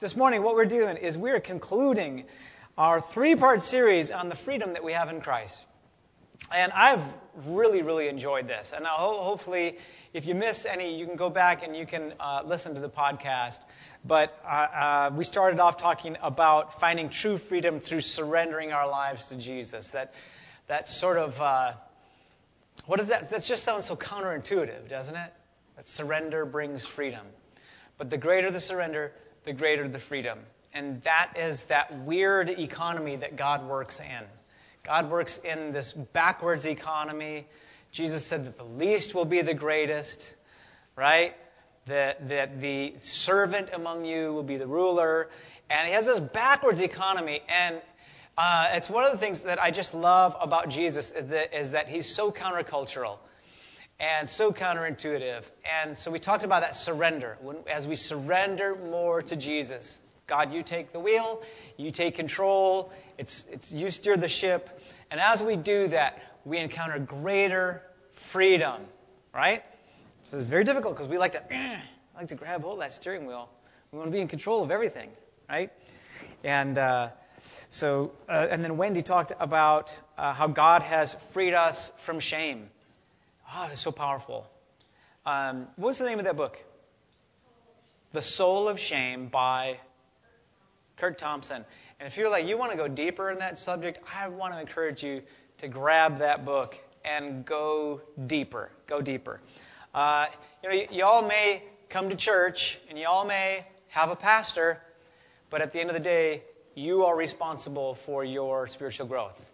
this morning, what we're doing is we're concluding our three part series on the freedom that we have in Christ. And I've really, really enjoyed this. And ho- hopefully, if you miss any, you can go back and you can uh, listen to the podcast. But uh, uh, we started off talking about finding true freedom through surrendering our lives to Jesus. That, that sort of, uh, what is that? That just sounds so counterintuitive, doesn't it? That surrender brings freedom. But the greater the surrender, the greater the freedom. And that is that weird economy that God works in. God works in this backwards economy. Jesus said that the least will be the greatest, right? That, that the servant among you will be the ruler. And he has this backwards economy. And uh, it's one of the things that I just love about Jesus is that, is that he's so countercultural and so counterintuitive. And so we talked about that surrender. When, as we surrender more to Jesus, God, you take the wheel, you take control, it's, it's, you steer the ship. And as we do that, we encounter greater freedom, right? So it's very difficult because we like to, eh, like to grab hold of that steering wheel. We want to be in control of everything, right? And uh, so, uh, and then Wendy talked about uh, how God has freed us from shame. Oh, that's so powerful. Um, what's the name of that book? The Soul of Shame by Curt Thompson. And if you're like, you want to go deeper in that subject, I want to encourage you to grab that book and go deeper. Go deeper. Uh, you know, y- y'all may come to church and y'all may have a pastor, but at the end of the day, you are responsible for your spiritual growth.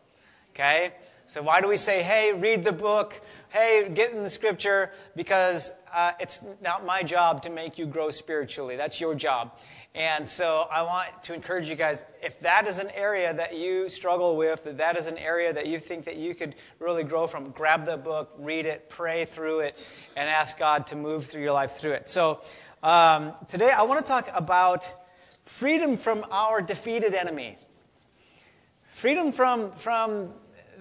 Okay? So, why do we say, hey, read the book? Hey, get in the scripture? Because uh, it's not my job to make you grow spiritually. That's your job. And so, I want to encourage you guys if that is an area that you struggle with, that that is an area that you think that you could really grow from, grab the book, read it, pray through it, and ask God to move through your life through it. So, um, today I want to talk about freedom from our defeated enemy. Freedom from, from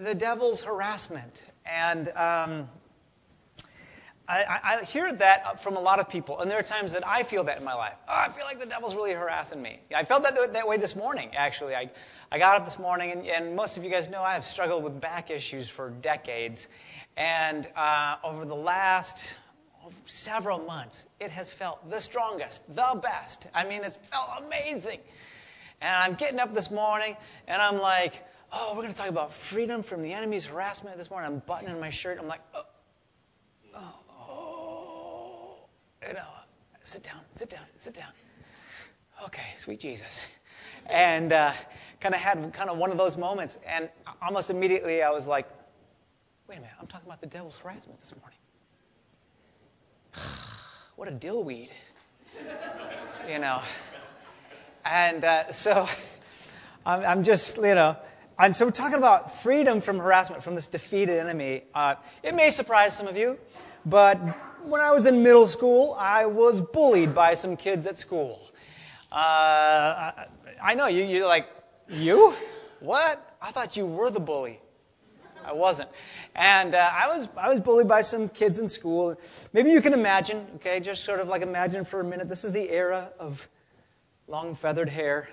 the devil's harassment. And um, I, I, hear that from a lot of people, and there are times that I feel that in my life. Oh, I feel like the devil's really harassing me. I felt that that way this morning, actually. I, I got up this morning, and, and most of you guys know I have struggled with back issues for decades. And uh, over the last several months, it has felt the strongest, the best. I mean, it's felt amazing. And I'm getting up this morning, and I'm like, oh, we're going to talk about freedom from the enemy's harassment this morning. I'm buttoning my shirt. I'm like, oh, oh. You know, sit down, sit down, sit down. Okay, sweet Jesus. And uh, kind of had kind of one of those moments. And almost immediately I was like, wait a minute, I'm talking about the devil's harassment this morning. what a dillweed. you know. And uh, so I'm, I'm just, you know, and so we're talking about freedom from harassment from this defeated enemy. Uh, it may surprise some of you, but when I was in middle school, I was bullied by some kids at school. Uh, I, I, know you, you're like, you? What? I thought you were the bully. I wasn't. And uh, I, was, I was bullied by some kids in school. Maybe you can imagine, okay, just sort of like imagine for a minute. This is the era of long feathered hair,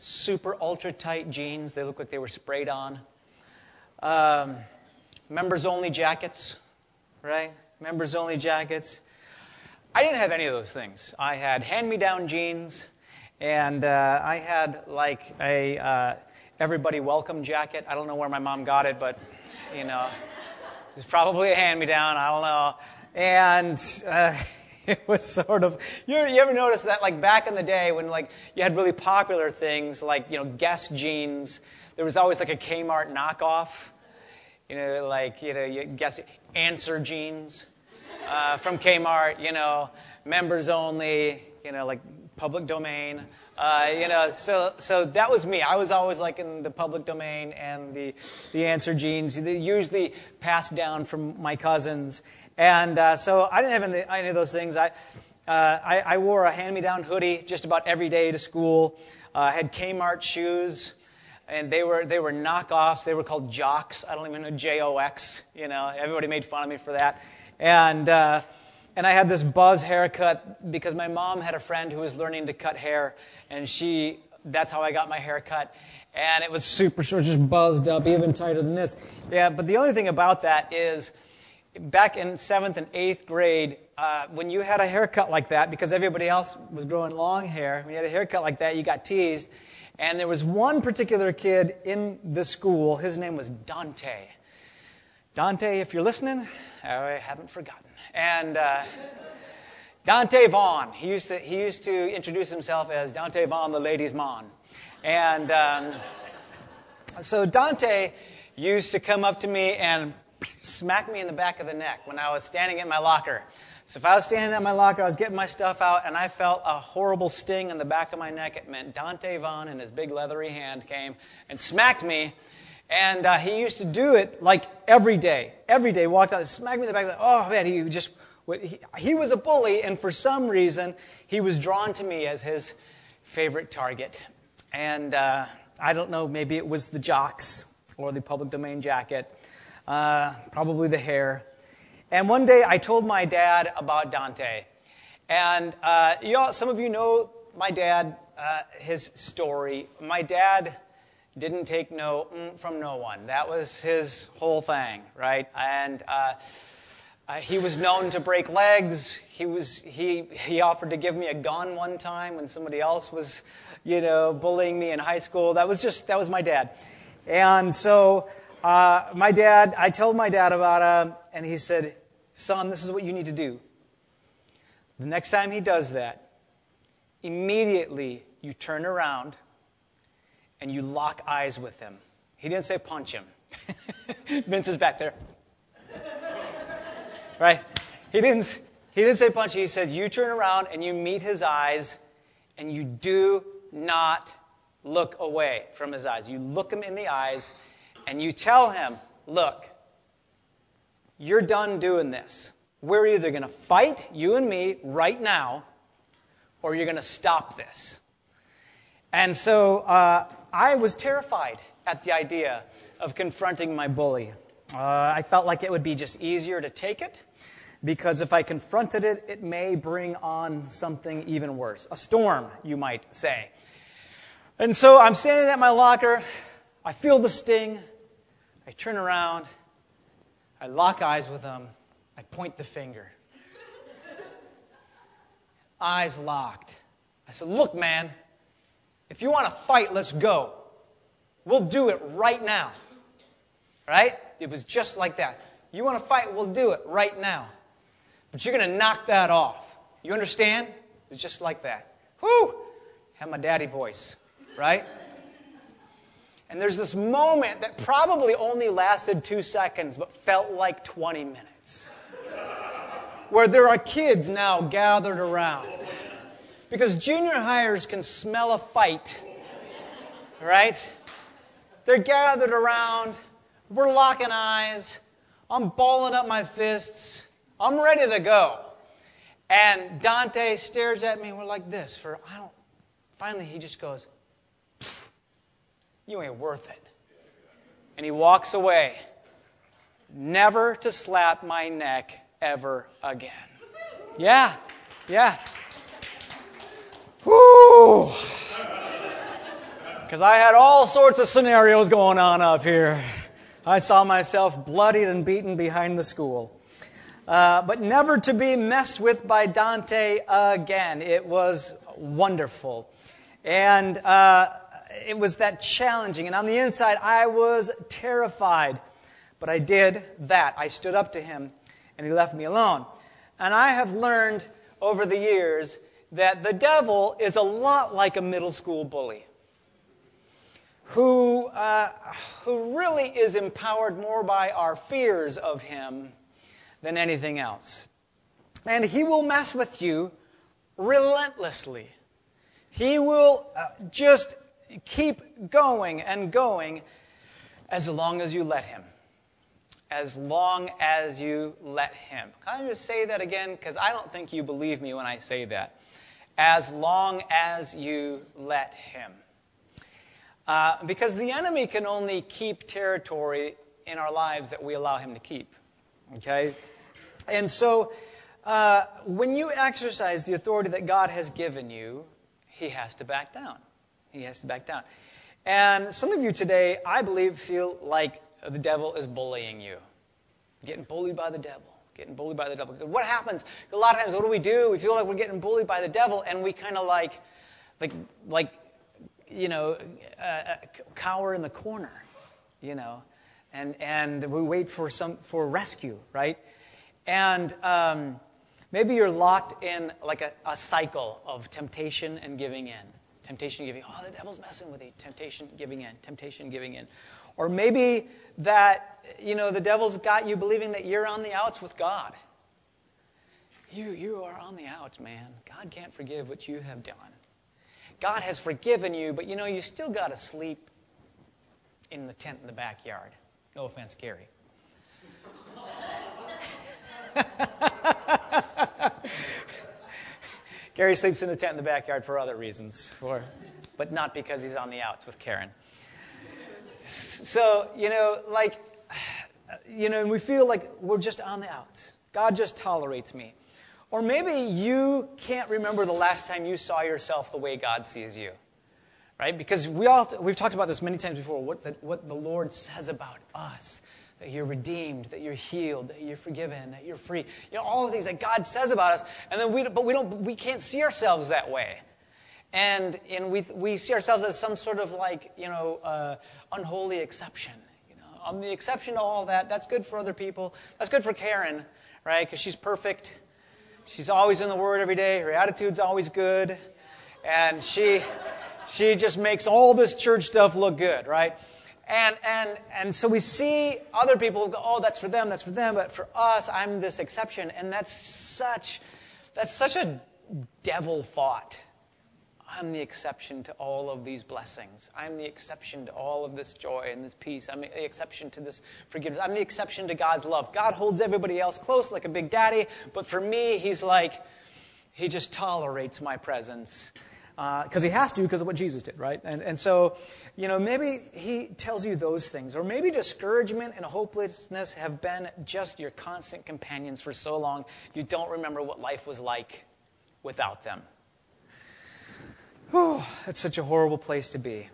super ultra tight jeans. They look like they were sprayed on. Um, members only jackets, right? Members only jackets. I didn't have any of those things. I had hand me down jeans, and uh, I had like a uh, everybody welcome jacket. I don't know where my mom got it, but you know, it's probably a hand me down. I don't know. And uh, it was sort of you, ever notice that like back in the day when like you had really popular things like you know Guess jeans, there was always like a Kmart knockoff. You know, like you know, you guess answer jeans uh, from Kmart. You know, members only. You know, like public domain. Uh, you know, so so that was me. I was always like in the public domain and the the answer jeans, They usually passed down from my cousins. And uh, so I didn't have any, any of those things. I, uh, I, I, wore a hand-me-down hoodie just about every day to school. Uh, I had Kmart shoes, and they were they were knockoffs. They were called Jox. I don't even know J O X. You know, everybody made fun of me for that. And uh, and I had this buzz haircut because my mom had a friend who was learning to cut hair, and she that's how I got my hair cut. And it was super short, just buzzed up, even tighter than this. Yeah, but the only thing about that is back in seventh and eighth grade, uh, when you had a haircut like that, because everybody else was growing long hair, when you had a haircut like that, you got teased. And there was one particular kid in the school, his name was Dante. Dante, if you're listening, I haven't forgotten. And uh, Dante Vaughn, he used, to, he used to introduce himself as Dante Vaughn, the ladies' man. And um, so Dante used to come up to me and smack me in the back of the neck when I was standing in my locker. So if I was standing at my locker, I was getting my stuff out, and I felt a horrible sting in the back of my neck. It meant Dante Vaughn and his big leathery hand came and smacked me. And uh, he used to do it like every day. Every day, walked out and smacked me in the back. Like, oh man, he just he, he was a bully, and for some reason, he was drawn to me as his favorite target. And uh, I don't know, maybe it was the Jox or the public domain jacket, uh, probably the hair. And one day I told my dad about Dante. And uh, you all, some of you know my dad, uh, his story. My dad didn't take no mm from no one. That was his whole thing, right? And uh, uh, he was known to break legs. He, was, he, he offered to give me a gun one time when somebody else was, you know, bullying me in high school. That was just, that was my dad. And so uh, my dad, I told my dad about him, and he said, Son, this is what you need to do. The next time he does that, immediately you turn around and you lock eyes with him. He didn't say punch him. Vince is back there. right? He didn't, he didn't say punch. He said, You turn around and you meet his eyes and you do not look away from his eyes. You look him in the eyes and you tell him, Look, you're done doing this. We're either going to fight, you and me, right now, or you're going to stop this. And so uh, I was terrified at the idea of confronting my bully. Uh, I felt like it would be just easier to take it because if I confronted it, it may bring on something even worse. A storm, you might say. And so I'm standing at my locker. I feel the sting. I turn around. I lock eyes with him. I point the finger. eyes locked. I said, Look, man, if you want to fight, let's go. We'll do it right now. Right? It was just like that. You want to fight? We'll do it right now. But you're going to knock that off. You understand? It's just like that. Whoo! Had my daddy voice, right? And there's this moment that probably only lasted two seconds, but felt like 20 minutes, where there are kids now gathered around. Because junior hires can smell a fight, right? They're gathered around. We're locking eyes. I'm balling up my fists. I'm ready to go. And Dante stares at me. We're like this for, I don't, finally he just goes, you ain't worth it. And he walks away, never to slap my neck ever again. Yeah, yeah. Whoo! Because I had all sorts of scenarios going on up here. I saw myself bloodied and beaten behind the school. Uh, but never to be messed with by Dante again. It was wonderful. And uh, it was that challenging. And on the inside, I was terrified. But I did that. I stood up to him, and he left me alone. And I have learned over the years that the devil is a lot like a middle school bully who, uh, who really is empowered more by our fears of him than anything else. And he will mess with you relentlessly. He will uh, just keep going and going as long as you let Him. As long as you let Him. Can I just say that again? Because I don't think you believe me when I say that. As long as you let Him. Uh, because the enemy can only keep territory in our lives that we allow him to keep. Okay? And so uh, when you exercise the authority that God has given you, he has to back down. He has to back down. And some of you today, I believe, feel like the devil is bullying you. Getting bullied by the devil. Getting bullied by the devil. What happens? A lot of times, what do we do? We feel like we're getting bullied by the devil, and we kind of like, like, like, you know, uh, uh, cower in the corner, you know, and and we wait for some for rescue, right? And um, maybe you're locked in like a, a cycle of temptation and giving in temptation giving oh the devil's messing with you temptation giving in temptation giving in. Or maybe that you know the devil's got you believing that you're on the outs with god. You you are on the outs man. God can't forgive what you have done. God has forgiven you but you know you still got to sleep in the tent in the backyard. No offense gary Gary sleeps in the tent in the backyard for other reasons, for, but not because he's on the outs with Karen. So, you know, like, you know, and we feel like we're just on the outs. God just tolerates me. Or maybe you can't remember the last time you saw yourself the way God sees you. Right? Because we all, we've talked about this many times before, what the, what the Lord says about us that you're redeemed, that you're healed, that you're forgiven, that you're free. You know, all the things that God says about us, and then we, but we don't, we can't see ourselves that way. And, and we, we see ourselves as some sort of like, you know, uh, unholy exception. You know, I'm the exception to all that. That's good for other people. That's good for Karen, right? Because she's perfect. She's always in the Word every day. Her attitude's always good. And she, she just makes all this church stuff look good, right? And, and, and so we see other people go, oh, that's for them, that's for them, but for us, I'm this exception. And that's such, that's such a devil thought. I'm the exception to all of these blessings. I'm the exception to all of this joy and this peace. I'm the exception to this forgiveness. I'm the exception to God's love. God holds everybody else close like a big daddy, but for me, He's like, He just tolerates my presence because uh, he has to because of what Jesus did, right? And, and so, you know, maybe he tells you those things. Or maybe discouragement and hopelessness have been just your constant companions for so long, you don't remember what life was like without them. Whew, that's such a horrible place to be.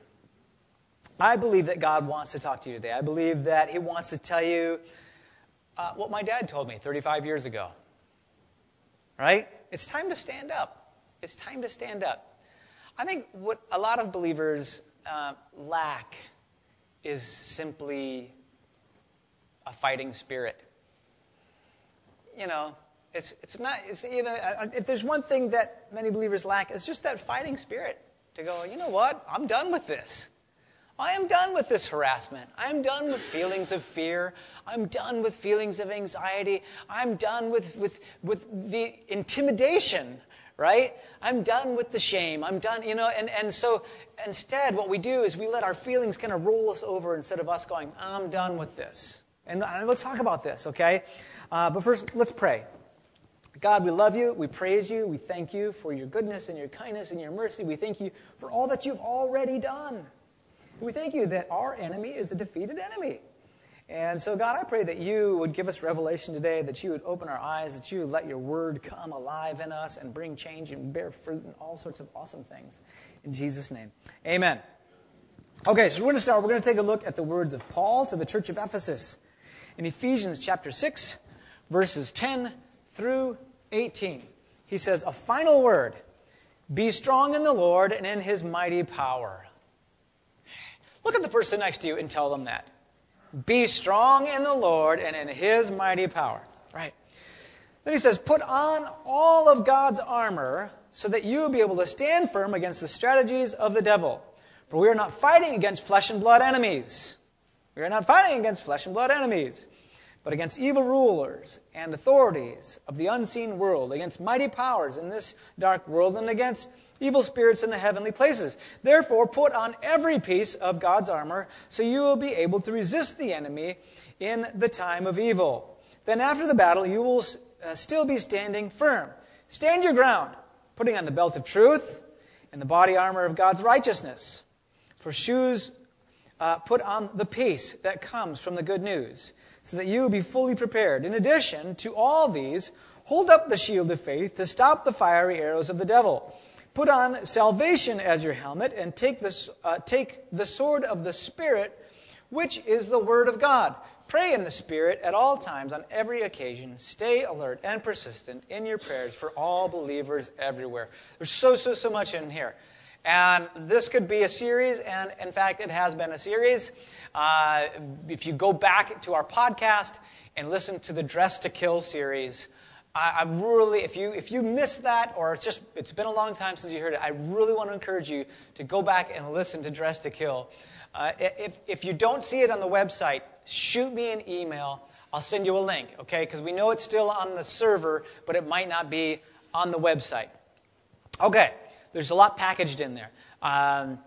I believe that God wants to talk to you today. I believe that he wants to tell you uh, what my dad told me 35 years ago. Right? It's time to stand up. It's time to stand up. I think what a lot of believers uh, lack is simply a fighting spirit. You know, it's, it's not, it's, you know, if there's one thing that many believers lack, it's just that fighting spirit to go, you know what, I'm done with this. I am done with this harassment. I'm done with feelings of fear. I'm done with feelings of anxiety. I'm done with, with, with the intimidation right? I'm done with the shame. I'm done, you know, and, and so instead, what we do is we let our feelings kind of roll us over instead of us going, I'm done with this. And, and let's talk about this, okay? Uh, but first, let's pray. God, we love you. We praise you. We thank you for your goodness and your kindness and your mercy. We thank you for all that you've already done. We thank you that our enemy is a defeated enemy. And so, God, I pray that you would give us revelation today, that you would open our eyes, that you would let your word come alive in us and bring change and bear fruit and all sorts of awesome things. In Jesus' name, amen. Okay, so we're going to start. We're going to take a look at the words of Paul to the church of Ephesus in Ephesians chapter 6, verses 10 through 18. He says, A final word be strong in the Lord and in his mighty power. Look at the person next to you and tell them that. Be strong in the Lord and in his mighty power. Right. Then he says, Put on all of God's armor so that you will be able to stand firm against the strategies of the devil. For we are not fighting against flesh and blood enemies. We are not fighting against flesh and blood enemies, but against evil rulers and authorities of the unseen world, against mighty powers in this dark world, and against evil spirits in the heavenly places. Therefore, put on every piece of God's armor so you will be able to resist the enemy in the time of evil. Then, after the battle, you will uh, still be standing firm. Stand your ground, putting on the belt of truth and the body armor of God's righteousness. For shoes, uh, put on the peace that comes from the good news, so that you will be fully prepared. In addition to all these, Hold up the shield of faith to stop the fiery arrows of the devil. Put on salvation as your helmet and take the, uh, take the sword of the Spirit, which is the Word of God. Pray in the Spirit at all times, on every occasion. Stay alert and persistent in your prayers for all believers everywhere. There's so, so, so much in here. And this could be a series, and in fact, it has been a series. Uh, if you go back to our podcast and listen to the Dress to Kill series, I, I, really, if you if you missed that, or it's just it's been a long time since you heard it, I really want to encourage you to go back and listen to Dress to Kill. Uh, if if you don't see it on the website, shoot me an email. I'll send you a link, okay? Because we know it's still on the server, but it might not be on the website. Okay, there's a lot packaged in there. Um,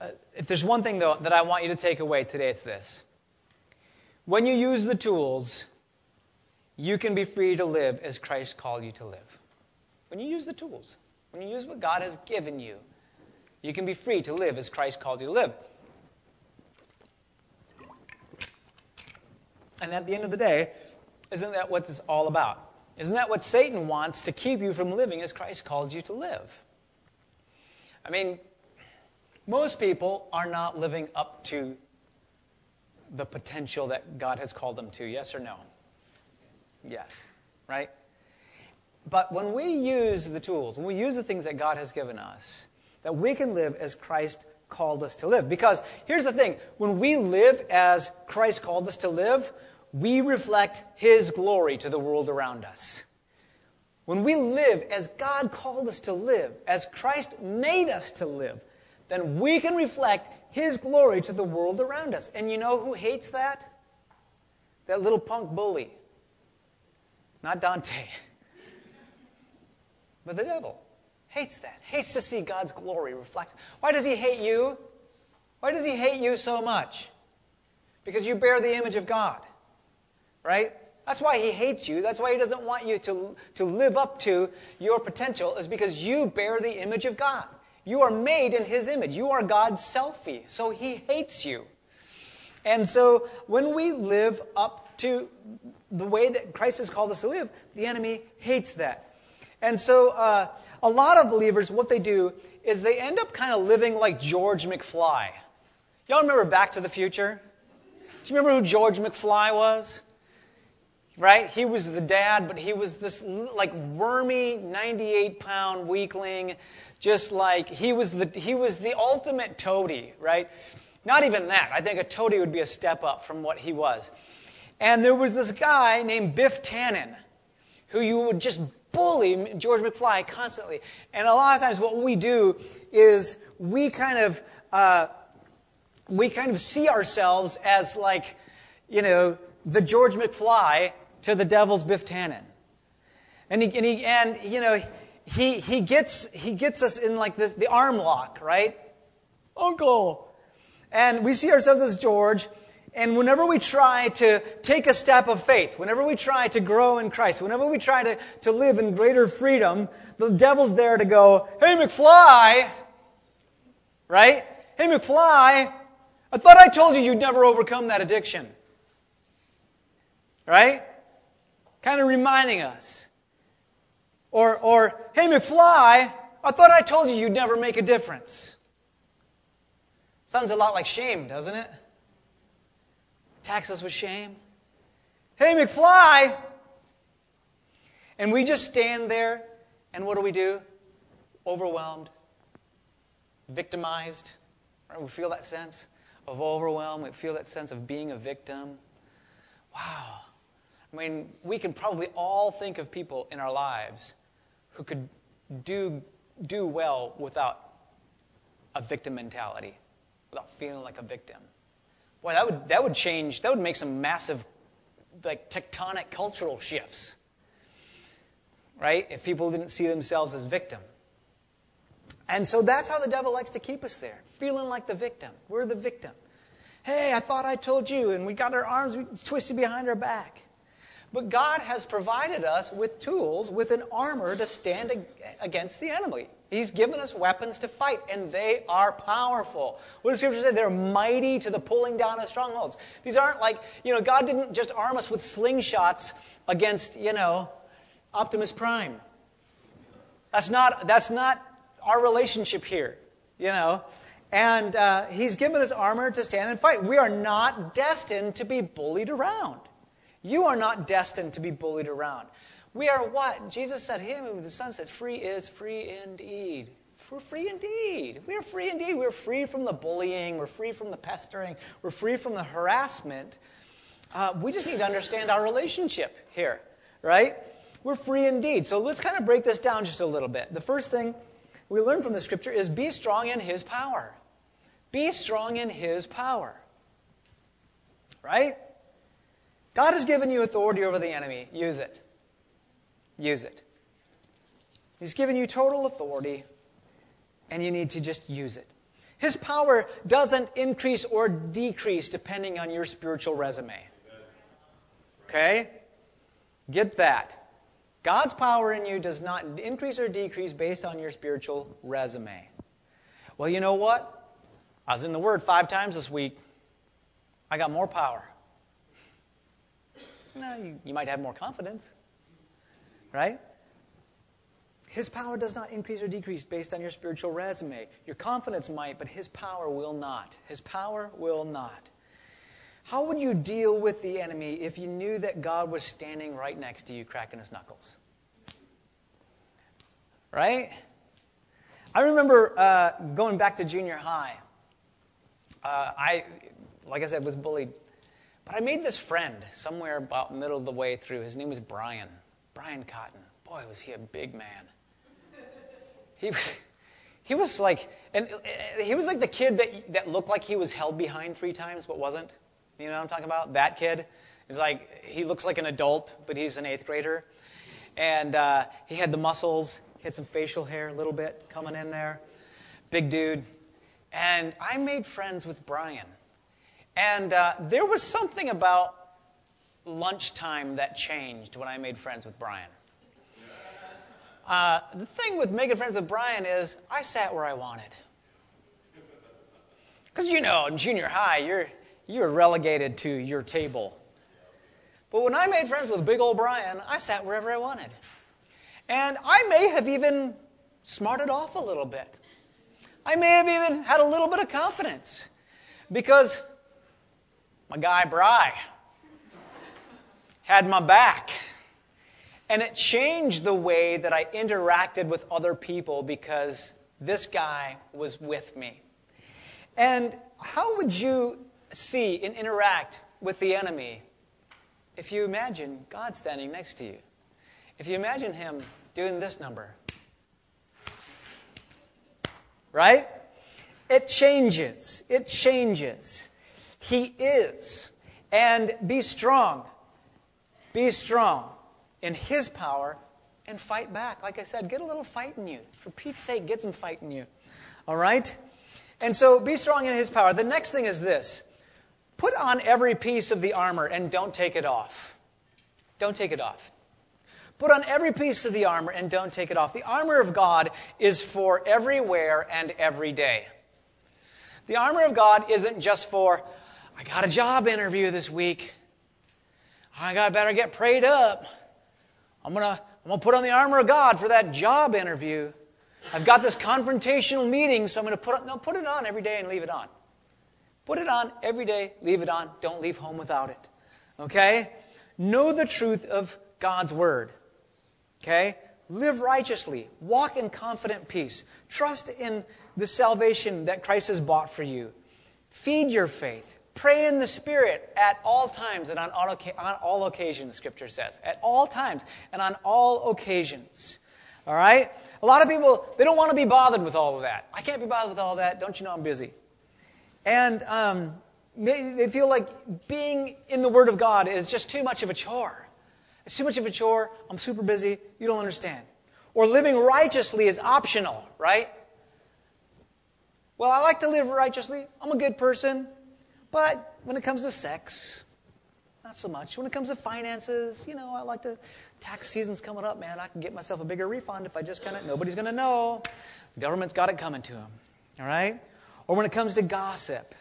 uh, if there's one thing, though, that I want you to take away today, it's this. When you use the tools, you can be free to live as Christ called you to live. When you use the tools, when you use what God has given you, you can be free to live as Christ called you to live. And at the end of the day, isn't that what it's all about? Isn't that what Satan wants to keep you from living as Christ called you to live? I mean, most people are not living up to the potential that God has called them to, yes or no? Yes, right? But when we use the tools, when we use the things that God has given us, that we can live as Christ called us to live. Because here's the thing when we live as Christ called us to live, we reflect His glory to the world around us. When we live as God called us to live, as Christ made us to live, then we can reflect His glory to the world around us. And you know who hates that? That little punk bully. Not Dante, but the devil. Hates that. Hates to see God's glory reflected. Why does he hate you? Why does he hate you so much? Because you bear the image of God. Right? That's why he hates you. That's why he doesn't want you to, to live up to your potential, is because you bear the image of God. You are made in his image. You are God's selfie. So he hates you. And so when we live up to the way that Christ has called us to live, the enemy hates that. And so uh, a lot of believers, what they do is they end up kind of living like George McFly. Y'all remember Back to the Future? Do you remember who George McFly was? Right? He was the dad, but he was this like wormy 98 pound weakling, just like he was the, he was the ultimate toady, right? Not even that. I think a toady would be a step up from what he was. And there was this guy named Biff Tannen who you would just bully George McFly constantly. And a lot of times, what we do is we kind of uh, we kind of see ourselves as like, you know, the George McFly to the devil's Biff Tannen. And he, and, he, and you know, he, he, gets, he gets us in like this, the arm lock, right? Uncle. And we see ourselves as George, and whenever we try to take a step of faith, whenever we try to grow in Christ, whenever we try to, to live in greater freedom, the devil's there to go, Hey, McFly! Right? Hey, McFly! I thought I told you you'd never overcome that addiction. Right? Kind of reminding us. Or, or, Hey, McFly! I thought I told you you'd never make a difference. Sounds a lot like shame, doesn't it? Tax us with shame. Hey, McFly! And we just stand there, and what do we do? Overwhelmed, victimized. Right? We feel that sense of overwhelm. We feel that sense of being a victim. Wow. I mean, we can probably all think of people in our lives who could do, do well without a victim mentality, without feeling like a victim. Boy, that would, that would change, that would make some massive, like, tectonic cultural shifts. Right? If people didn't see themselves as victim. And so that's how the devil likes to keep us there, feeling like the victim. We're the victim. Hey, I thought I told you, and we got our arms twisted behind our back. But God has provided us with tools, with an armor to stand against the enemy. He's given us weapons to fight, and they are powerful. What does Scripture say? They're mighty to the pulling down of strongholds. These aren't like, you know, God didn't just arm us with slingshots against, you know, Optimus Prime. That's not, that's not our relationship here, you know. And uh, he's given us armor to stand and fight. We are not destined to be bullied around. You are not destined to be bullied around. We are what? Jesus said, Him the Son says, free is free indeed. We're free indeed. We are free indeed. We're free from the bullying. We're free from the pestering. We're free from the harassment. Uh, we just need to understand our relationship here, right? We're free indeed. So let's kind of break this down just a little bit. The first thing we learn from the scripture is be strong in his power. Be strong in his power. Right? God has given you authority over the enemy. Use it. Use it. He's given you total authority, and you need to just use it. His power doesn't increase or decrease depending on your spiritual resume. Okay? Get that. God's power in you does not increase or decrease based on your spiritual resume. Well, you know what? I was in the Word five times this week. I got more power. No, you, you might have more confidence, right? His power does not increase or decrease based on your spiritual resume. Your confidence might, but His power will not. His power will not. How would you deal with the enemy if you knew that God was standing right next to you, cracking his knuckles? Right? I remember uh, going back to junior high. Uh, I, like I said, was bullied. But I made this friend somewhere about middle of the way through. His name was Brian. Brian Cotton. Boy, was he a big man. He was, he was like, and uh, he was like the kid that, that looked like he was held behind three times but wasn't. You know what I'm talking about? That kid is like, he looks like an adult, but he's an eighth grader. And uh, he had the muscles, he had some facial hair a little bit coming in there. Big dude. And I made friends with Brian. And uh, there was something about lunchtime that changed when I made friends with Brian. Uh, the thing with making friends with Brian is I sat where I wanted. Because, you know, in junior high, you're, you're relegated to your table. But when I made friends with big old Brian, I sat wherever I wanted. And I may have even smarted off a little bit. I may have even had a little bit of confidence because my guy Bry had my back. And it changed the way that I interacted with other people because this guy was with me. And how would you see and interact with the enemy if you imagine God standing next to you. If you imagine Him doing this number, right? It changes. It changes. He is. And be strong. Be strong in His power and fight back. Like I said, get a little fight in you. For Pete's sake, get some fight in you. All right? And so be strong in His power. The next thing is this Put on every piece of the armor and don't take it off. Don't take it off. Put on every piece of the armor and don't take it off. The armor of God is for everywhere and every day. The armor of God isn't just for, I got a job interview this week. I got better get prayed up. I'm gonna, I'm gonna put on the armor of God for that job interview. I've got this confrontational meeting, so I'm gonna put no, put it on every day and leave it on. Put it on every day, leave it on. Don't leave home without it. Okay? Know the truth of God's word. Okay? Live righteously. Walk in confident peace. Trust in the salvation that Christ has bought for you. Feed your faith. Pray in the Spirit at all times and on all, on all occasions, Scripture says. At all times and on all occasions. All right? A lot of people, they don't want to be bothered with all of that. I can't be bothered with all that. Don't you know I'm busy? And um, they feel like being in the Word of God is just too much of a chore. It's too much of a chore. I'm super busy. You don't understand. Or living righteously is optional, right? Well, I like to live righteously. I'm a good person. But when it comes to sex, not so much. When it comes to finances, you know, I like to, tax season's coming up, man. I can get myself a bigger refund if I just kind of, nobody's going to know. The government's got it coming to them. All right? or when it comes to gossip.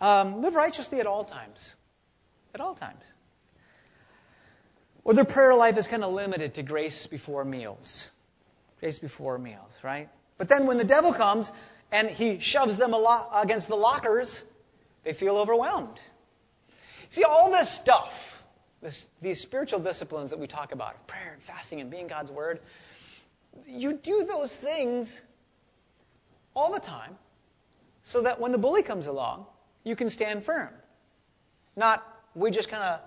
Um, live righteously at all times. At all times. Or their prayer life is kind of limited to grace before meals. Grace before meals, right? But then when the devil comes and he shoves them against the lockers, they feel overwhelmed. See, all this stuff, this, these spiritual disciplines that we talk about, prayer and fasting and being God's word, you do those things all the time so that when the bully comes along, you can stand firm. Not we just kind of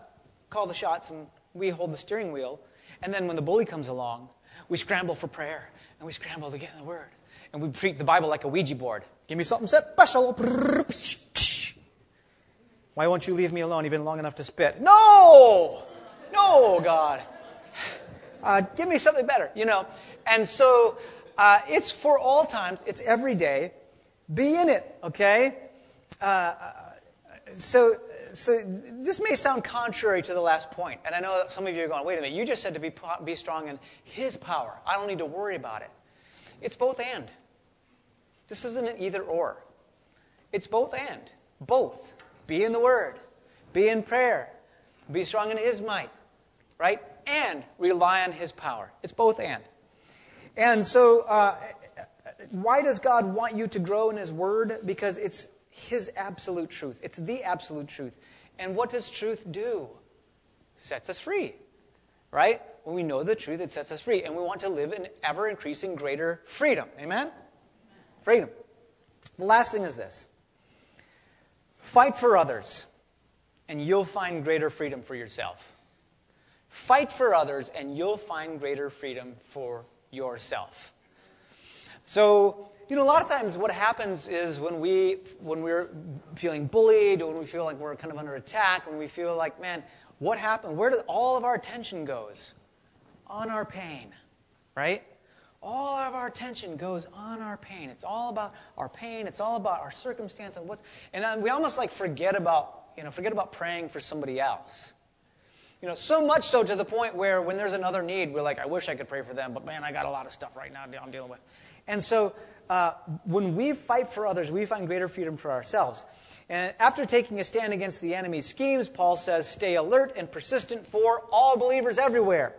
call the shots and we hold the steering wheel, and then when the bully comes along, we scramble for prayer and we scramble to get in the Word. And we treat the Bible like a Ouija board. Give me something special. Why won't you leave me alone even long enough to spit? No! No, God. Uh, give me something better, you know. And so uh, it's for all times, it's every day. Be in it, okay? Uh, so, so this may sound contrary to the last point, and I know some of you are going, wait a minute, you just said to be, be strong in His power. I don't need to worry about it. It's both and. This isn't an either or. It's both and. Both. Be in the Word, be in prayer, be strong in His might, right? And rely on His power. It's both and. And so, uh, why does God want you to grow in His Word? Because it's His absolute truth. It's the absolute truth. And what does truth do? Sets us free, right? When we know the truth, it sets us free. And we want to live in ever increasing greater freedom. Amen? Freedom. The last thing is this fight for others, and you'll find greater freedom for yourself. Fight for others, and you'll find greater freedom for yourself. So, you know, a lot of times what happens is when we when we're feeling bullied, when we feel like we're kind of under attack, when we feel like, man, what happened? Where did all of our attention goes? On our pain, right? All of our attention goes on our pain. It's all about our pain. It's all about our circumstance and what's. And we almost like forget about you know forget about praying for somebody else. You know, so much so to the point where when there's another need, we're like, I wish I could pray for them, but man, I got a lot of stuff right now I'm dealing with. And so uh, when we fight for others, we find greater freedom for ourselves. And after taking a stand against the enemy's schemes, Paul says, stay alert and persistent for all believers everywhere.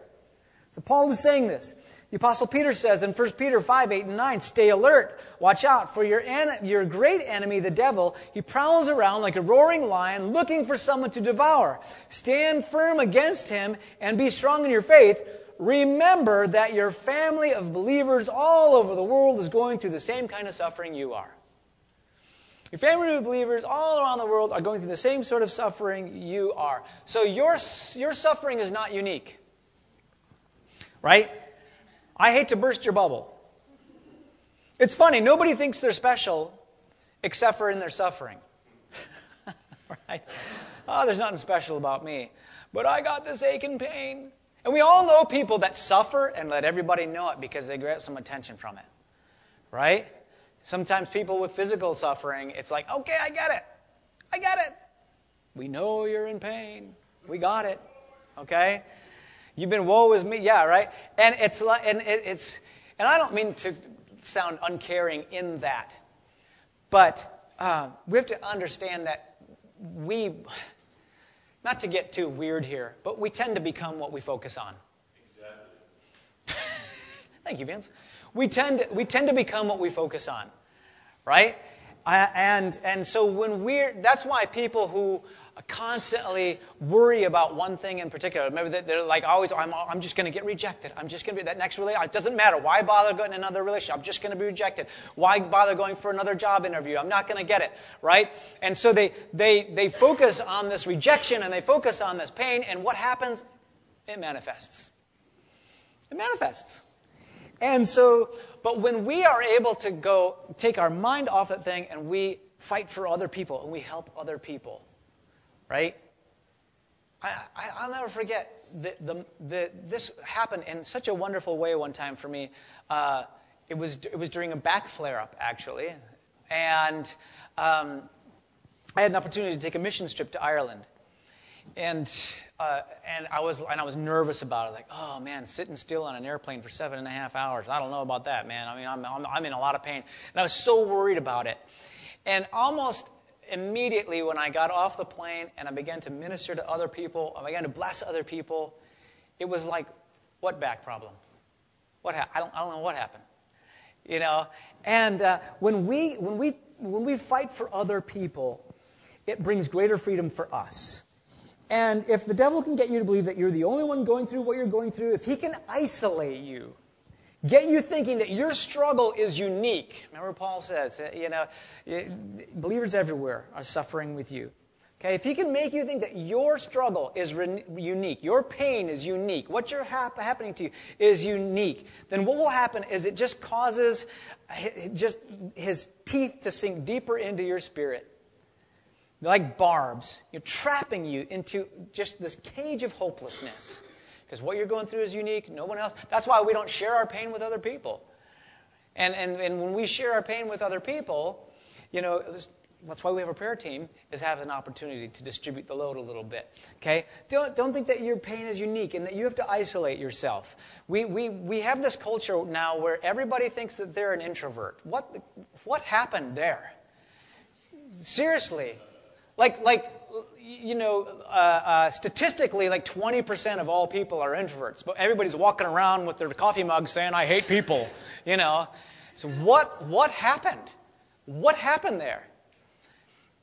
So Paul is saying this. The Apostle Peter says in 1 Peter 5, 8, and 9, stay alert, watch out, for your, en- your great enemy, the devil, he prowls around like a roaring lion looking for someone to devour. Stand firm against him and be strong in your faith. Remember that your family of believers all over the world is going through the same kind of suffering you are. Your family of believers all around the world are going through the same sort of suffering you are. So your, your suffering is not unique. Right? I hate to burst your bubble. It's funny, nobody thinks they're special except for in their suffering. right? Oh, there's nothing special about me. But I got this ache and pain. And we all know people that suffer and let everybody know it because they get some attention from it. Right? Sometimes people with physical suffering, it's like, okay, I get it. I get it. We know you're in pain. We got it. Okay? You've been woe is me, yeah, right? And it's like, and it, it's, and I don't mean to sound uncaring in that, but uh, we have to understand that we, not to get too weird here, but we tend to become what we focus on. Exactly. Thank you, Vince. We tend, we tend to become what we focus on, right? Uh, and, and so when we're, that's why people who constantly worry about one thing in particular. Maybe they're like always, I'm, I'm just going to get rejected. I'm just going to be that next relationship. It doesn't matter. Why bother going in another relationship? I'm just going to be rejected. Why bother going for another job interview? I'm not going to get it, right? And so they, they, they focus on this rejection and they focus on this pain, and what happens? It manifests. It manifests. And so, but when we are able to go take our mind off that thing and we fight for other people and we help other people, right? I, will never forget the, the, the, this happened in such a wonderful way one time for me. Uh, it, was, it was during a back flare up, actually. And um, I had an opportunity to take a mission trip to Ireland. And, uh, and, I was, and I was nervous about it. Like, oh man, sitting still on an airplane for seven and a half hours. I don't know about that, man. I mean, I'm, I'm, I'm in a lot of pain. And I was so worried about it. And almost immediately when I got off the plane and I began to minister to other people, I began to bless other people, It was like, what back problem? What ha- I, don't, I don't know what happened. You know? And uh, when, we, when, we, when we fight for other people, it brings greater freedom for us. And if the devil can get you to believe that you're the only one going through what you're going through, if he can isolate you, get you thinking that your struggle is unique. Remember, Paul says, uh, you know, believers everywhere are suffering with you. Okay, if he can make you think that your struggle is re- unique, your pain is unique, what you're hap- happening to you is unique, then what will happen is it just causes just his teeth to sink deeper into your spirit. Like barbs, you're trapping you into just this cage of hopelessness. Because what you're going through is unique, no one else. That's why we don't share our pain with other people. And, and, and when we share our pain with other people, you know, that's why we have a prayer team, is have an opportunity to distribute the load a little bit. Okay? Don't, don't think that your pain is unique and that you have to isolate yourself. We, we, we have this culture now where everybody thinks that they're an introvert. What, what happened there? Seriously. Like, like you know, uh, uh, statistically, like 20% of all people are introverts, but everybody's walking around with their coffee mug saying, I hate people, you know. So, what, what happened? What happened there?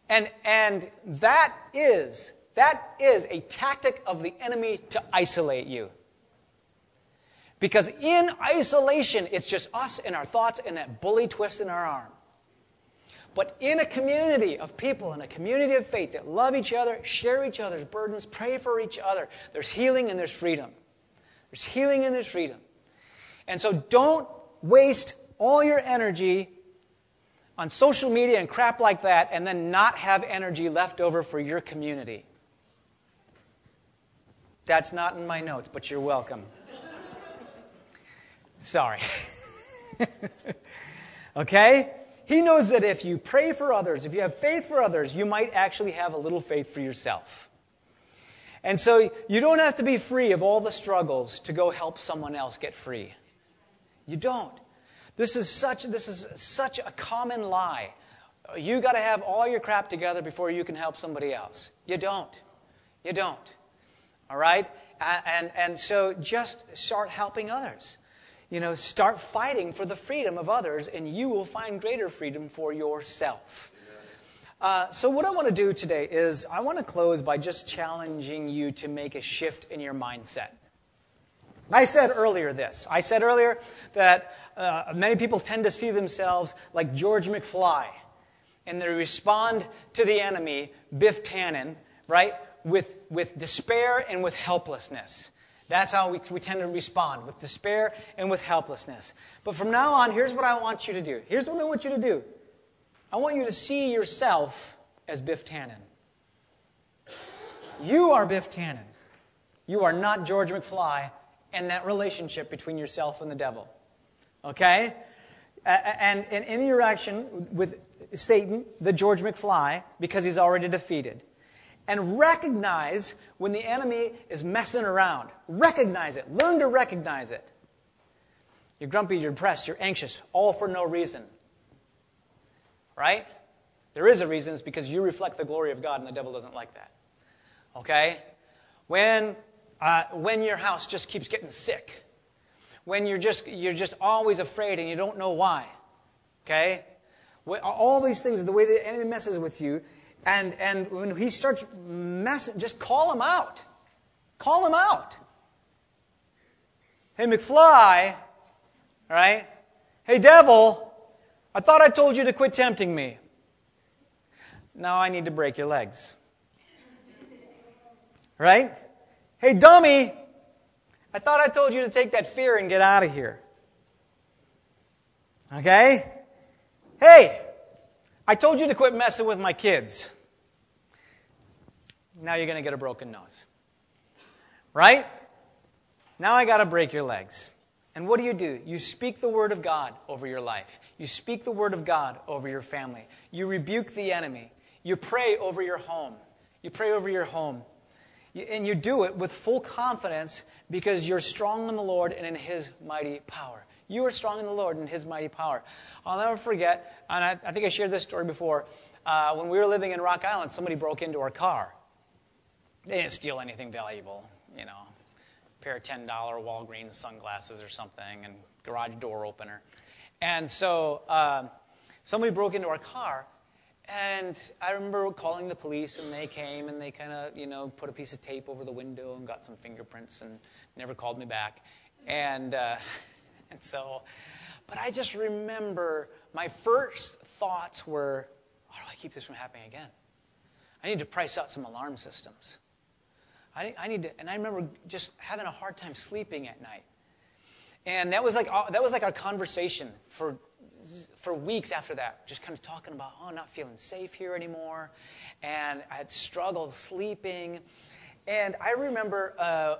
And, and that is, that is a tactic of the enemy to isolate you. Because in isolation, it's just us and our thoughts and that bully twist in our arm. But in a community of people, in a community of faith that love each other, share each other's burdens, pray for each other, there's healing and there's freedom. There's healing and there's freedom. And so don't waste all your energy on social media and crap like that and then not have energy left over for your community. That's not in my notes, but you're welcome. Sorry. okay? He knows that if you pray for others, if you have faith for others, you might actually have a little faith for yourself. And so you don't have to be free of all the struggles to go help someone else get free. You don't. This is such, this is such a common lie. You got to have all your crap together before you can help somebody else. You don't. You don't. All right? And, and, so just start helping others. You know, start fighting for the freedom of others, and you will find greater freedom for yourself. Uh, so, what I want to do today is I want to close by just challenging you to make a shift in your mindset. I said earlier this. I said earlier that uh, many people tend to see themselves like George McFly, and they respond to the enemy, Biff Tannen, right, with, with despair and with helplessness. That's how we, we tend to respond, with despair and with helplessness. But from now on, here's what I want you to do. Here's what I want you to do I want you to see yourself as Biff Tannen. You are Biff Tannen. You are not George McFly and that relationship between yourself and the devil. Okay? And, in interaction with Satan, the George McFly, because he's already defeated. And recognize when the enemy is messing around. Recognize it. Learn to recognize it. You're grumpy, you're depressed, you're anxious, all for no reason. Right? There is a reason, it's because you reflect the glory of God, and the devil doesn't like that. Okay? When uh, when your house just keeps getting sick, when you're just, you're just always afraid and you don't know why. Okay? All these things, the way the enemy messes with you, and, and when he starts messing, just call him out. Call him out. Hey, McFly, right? Hey, devil, I thought I told you to quit tempting me. Now I need to break your legs. Right? Hey, dummy, I thought I told you to take that fear and get out of here. Okay? Hey, I told you to quit messing with my kids. Now you're going to get a broken nose. Right? Now I got to break your legs. And what do you do? You speak the word of God over your life. You speak the word of God over your family. You rebuke the enemy. You pray over your home. You pray over your home. And you do it with full confidence because you're strong in the Lord and in His mighty power. You are strong in the Lord and His mighty power. I'll never forget, and I, I think I shared this story before. Uh, when we were living in Rock Island, somebody broke into our car. They didn't steal anything valuable, you know. pair of $10 Walgreens sunglasses or something and garage door opener. And so uh, somebody broke into our car, and I remember calling the police, and they came and they kind of, you know, put a piece of tape over the window and got some fingerprints and never called me back. And, uh, and so, but I just remember my first thoughts were, how do I keep this from happening again? I need to price out some alarm systems. I, I need to, and I remember just having a hard time sleeping at night. And that was like, uh, that was like our conversation for, for weeks after that, just kind of talking about, oh, not feeling safe here anymore. And I had struggled sleeping. And I remember uh,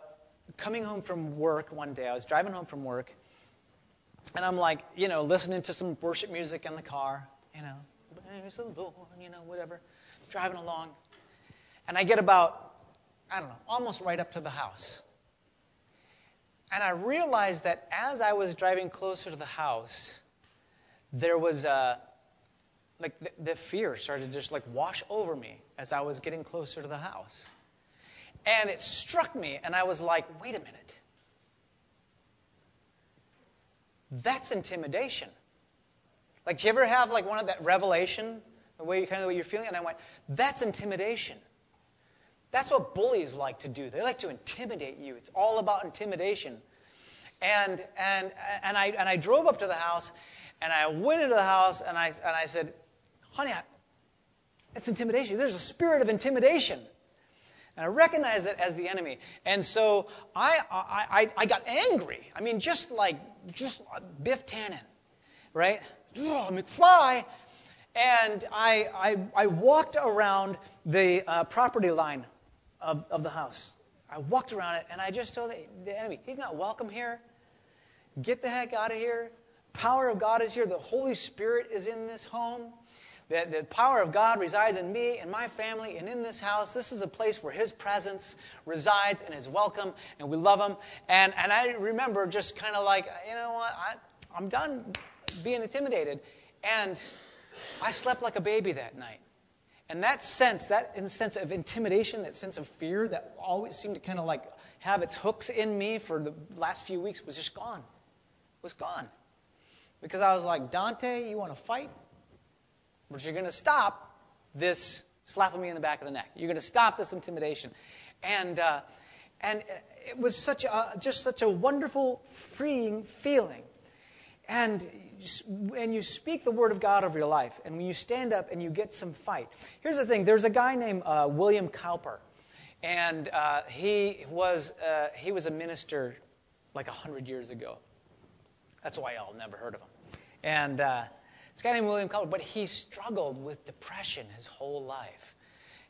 coming home from work one day. I was driving home from work. And I'm like, you know, listening to some worship music in the car, you know, you know, whatever, driving along. And I get about I don't know, almost right up to the house. And I realized that as I was driving closer to the house, there was a, like the, the, fear started to just like wash over me as I was getting closer to the house. And it struck me, and I was like, wait a minute. That's intimidation. Like, do you ever have like one of that revelation, the way you kind of the way you're feeling? And I went, that's intimidation. That's what bullies like to do. They like to intimidate you. It's all about intimidation. And, and, and, I, and I drove up to the house, and I went into the house, and I, and I said, honey, I, it's intimidation. There's a spirit of intimidation. And I recognized it as the enemy. And so I, I, I got angry. I mean, just like, just Biff Tannen, right? Oh, McFly. And I, I, I walked around the uh, property line of, of the house. I walked around it and I just told the, the enemy, he's not welcome here. Get the heck out of here. Power of God is here. The Holy Spirit is in this home. The, the power of God resides in me and my family and in this house. This is a place where His presence resides and is welcome, and we love Him. And, and I remember just kind of like, you know what? I, I'm done being intimidated. And I slept like a baby that night. And that sense, that sense of intimidation, that sense of fear that always seemed to kind of like have its hooks in me for the last few weeks was just gone. Was gone. Because I was like, Dante, you want to fight? But you're going to stop this slapping me in the back of the neck. You're going to stop this intimidation. And, uh, and it was such a, just such a wonderful, freeing feeling. And and you speak the word of God over your life, and when you stand up and you get some fight. Here's the thing there's a guy named uh, William Cowper, and uh, he, was, uh, he was a minister like 100 years ago. That's why y'all never heard of him. And uh, this guy named William Cowper, but he struggled with depression his whole life.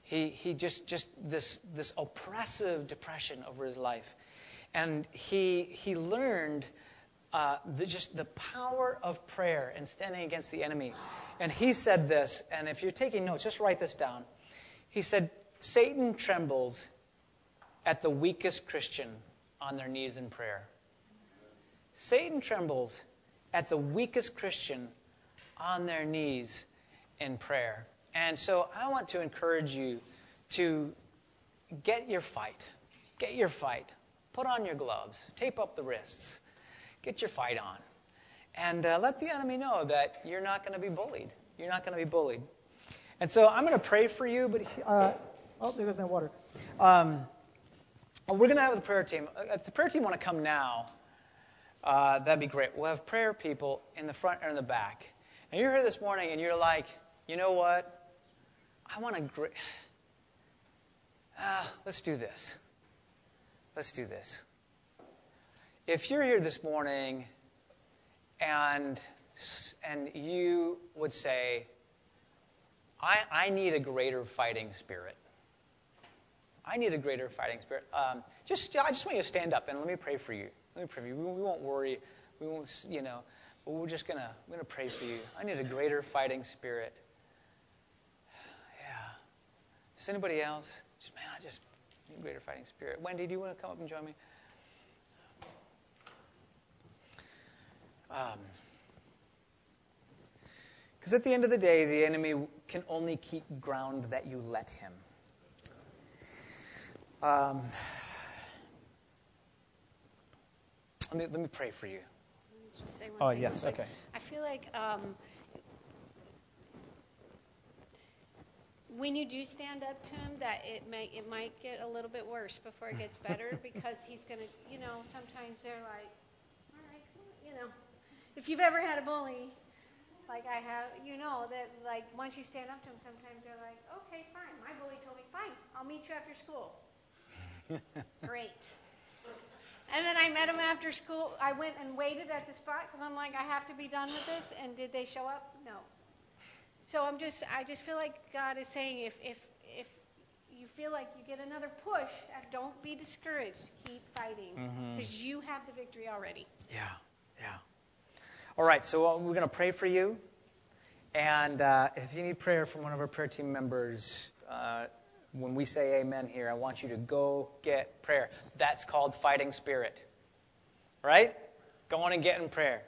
He, he just, just this, this oppressive depression over his life. And he, he learned uh, the, just the power of prayer and standing against the enemy. And he said this, and if you're taking notes, just write this down. He said, Satan trembles at the weakest Christian on their knees in prayer. Satan trembles at the weakest Christian on their knees in prayer. And so I want to encourage you to get your fight. Get your fight. Put on your gloves. Tape up the wrists get your fight on. And uh, let the enemy know that you're not going to be bullied. You're not going to be bullied. And so I'm going to pray for you, but uh, oh, there goes my water. Um, we're going to have the prayer team. Uh, if the prayer team want to come now, uh, that'd be great. We'll have prayer people in the front and in the back. And you're here this morning and you're like, you know what? I want to. Gr- ah, let's do this. Let's do this. If you're here this morning and, and you would say, I, I need a greater fighting spirit. I need a greater fighting spirit. Um, just, I just want you to stand up and let me pray for you. Let me pray for you. We, we won't worry. We won't, you know, but we're just gonna, we're gonna pray for you. I need a greater fighting spirit. Yeah. Is anybody else? Just man, I just need a greater fighting spirit. Wendy, do you want to come up and join me? Because um, at the end of the day, the enemy can only keep ground that you let him. Um, Let me, let me pray for you. Just say one Oh, thing yes, real okay. I feel like um, when you do stand up to him, that it may it might get a little bit worse before it gets better because he's gonna, you know, sometimes they're like, all right, come on," you know, if you've ever had a bully, like I have, you know that like once you stand up to them, sometimes they're like, okay, fine, my bully told me, fine, I'll meet you after school. Great. And then I met him after school. I went and waited at the spot because I'm like, I have to be done with this. And did they show up? No. So I'm just, I just feel like God is saying, if if if you feel like you get another push, uh, don't be discouraged. Keep fighting because you have the victory already. Yeah, yeah. All right, so uh, we're going to pray for you. And uh, if you need prayer from one of our prayer team members, uh, when we say amen here, I want you to go get prayer. That's called fighting spirit. Right? Going and getting prayer.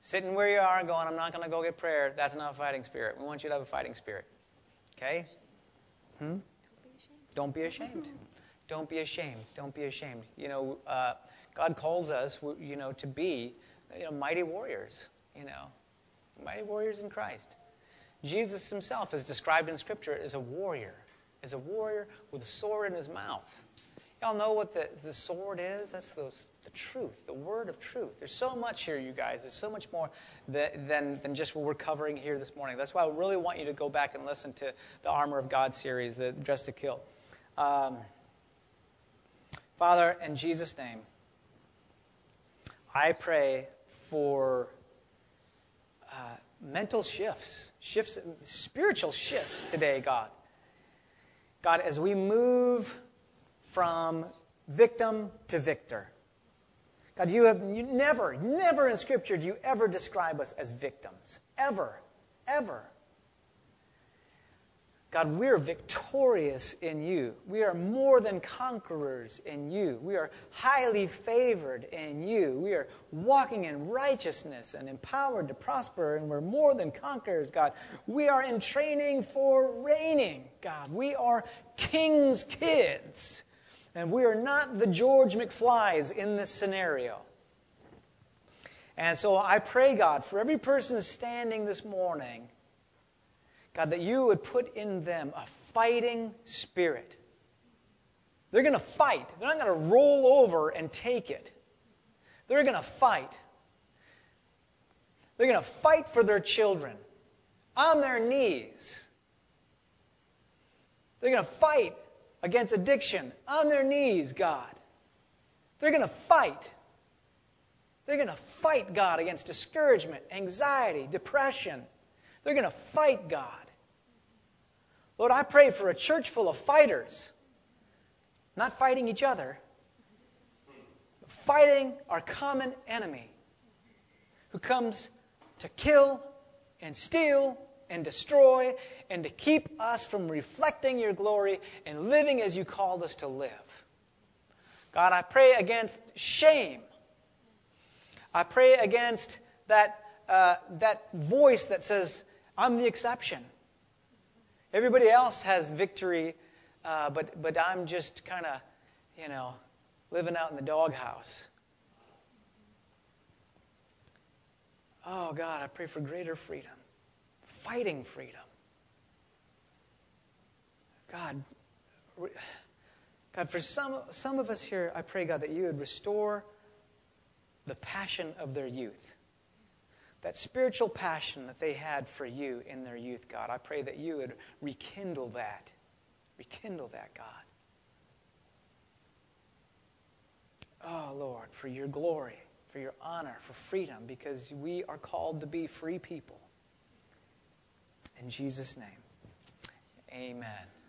Sitting where you are going, I'm not going to go get prayer, that's not fighting spirit. We want you to have a fighting spirit. Okay? Hmm? Don't be ashamed. Don't be ashamed. Don't be ashamed. You know, uh, God calls us, you know, to be, you know, mighty warriors. You know, mighty warriors in Christ. Jesus himself is described in Scripture as a warrior, as a warrior with a sword in his mouth. Y'all know what the, the sword is? That's the, the truth, the word of truth. There's so much here, you guys. There's so much more that, than, than just what we're covering here this morning. That's why I really want you to go back and listen to the Armor of God series, the Dress to Kill. Um, Father, in Jesus' name, I pray for uh, mental shifts, shifts, spiritual shifts today, God. God, as we move from victim to victor. God, you have you never, never in Scripture do you ever describe us as victims. Ever. Ever. God, we're victorious in you. We are more than conquerors in you. We are highly favored in you. We are walking in righteousness and empowered to prosper, and we're more than conquerors, God. We are in training for reigning, God. We are king's kids, and we are not the George McFlys in this scenario. And so I pray, God, for every person standing this morning God, that you would put in them a fighting spirit. They're going to fight. They're not going to roll over and take it. They're going to fight. They're going to fight for their children on their knees. They're going to fight against addiction on their knees, God. They're going to fight. They're going to fight, God, against discouragement, anxiety, depression. They're going to fight God. Lord, I pray for a church full of fighters, not fighting each other, but fighting our common enemy who comes to kill and steal and destroy and to keep us from reflecting your glory and living as you called us to live. God, I pray against shame. I pray against that, uh, that voice that says, I'm the exception. Everybody else has victory, uh, but, but I'm just kind of, you know, living out in the doghouse. Oh, God, I pray for greater freedom, fighting freedom. God, God, for some, some of us here, I pray, God, that you would restore the passion of their youth that spiritual passion that they had for you in their youth, God. I pray that you would rekindle that. Rekindle that, God. Oh, Lord, for your glory, for your honor, for freedom, because we are called to be free people. In Jesus' name, amen.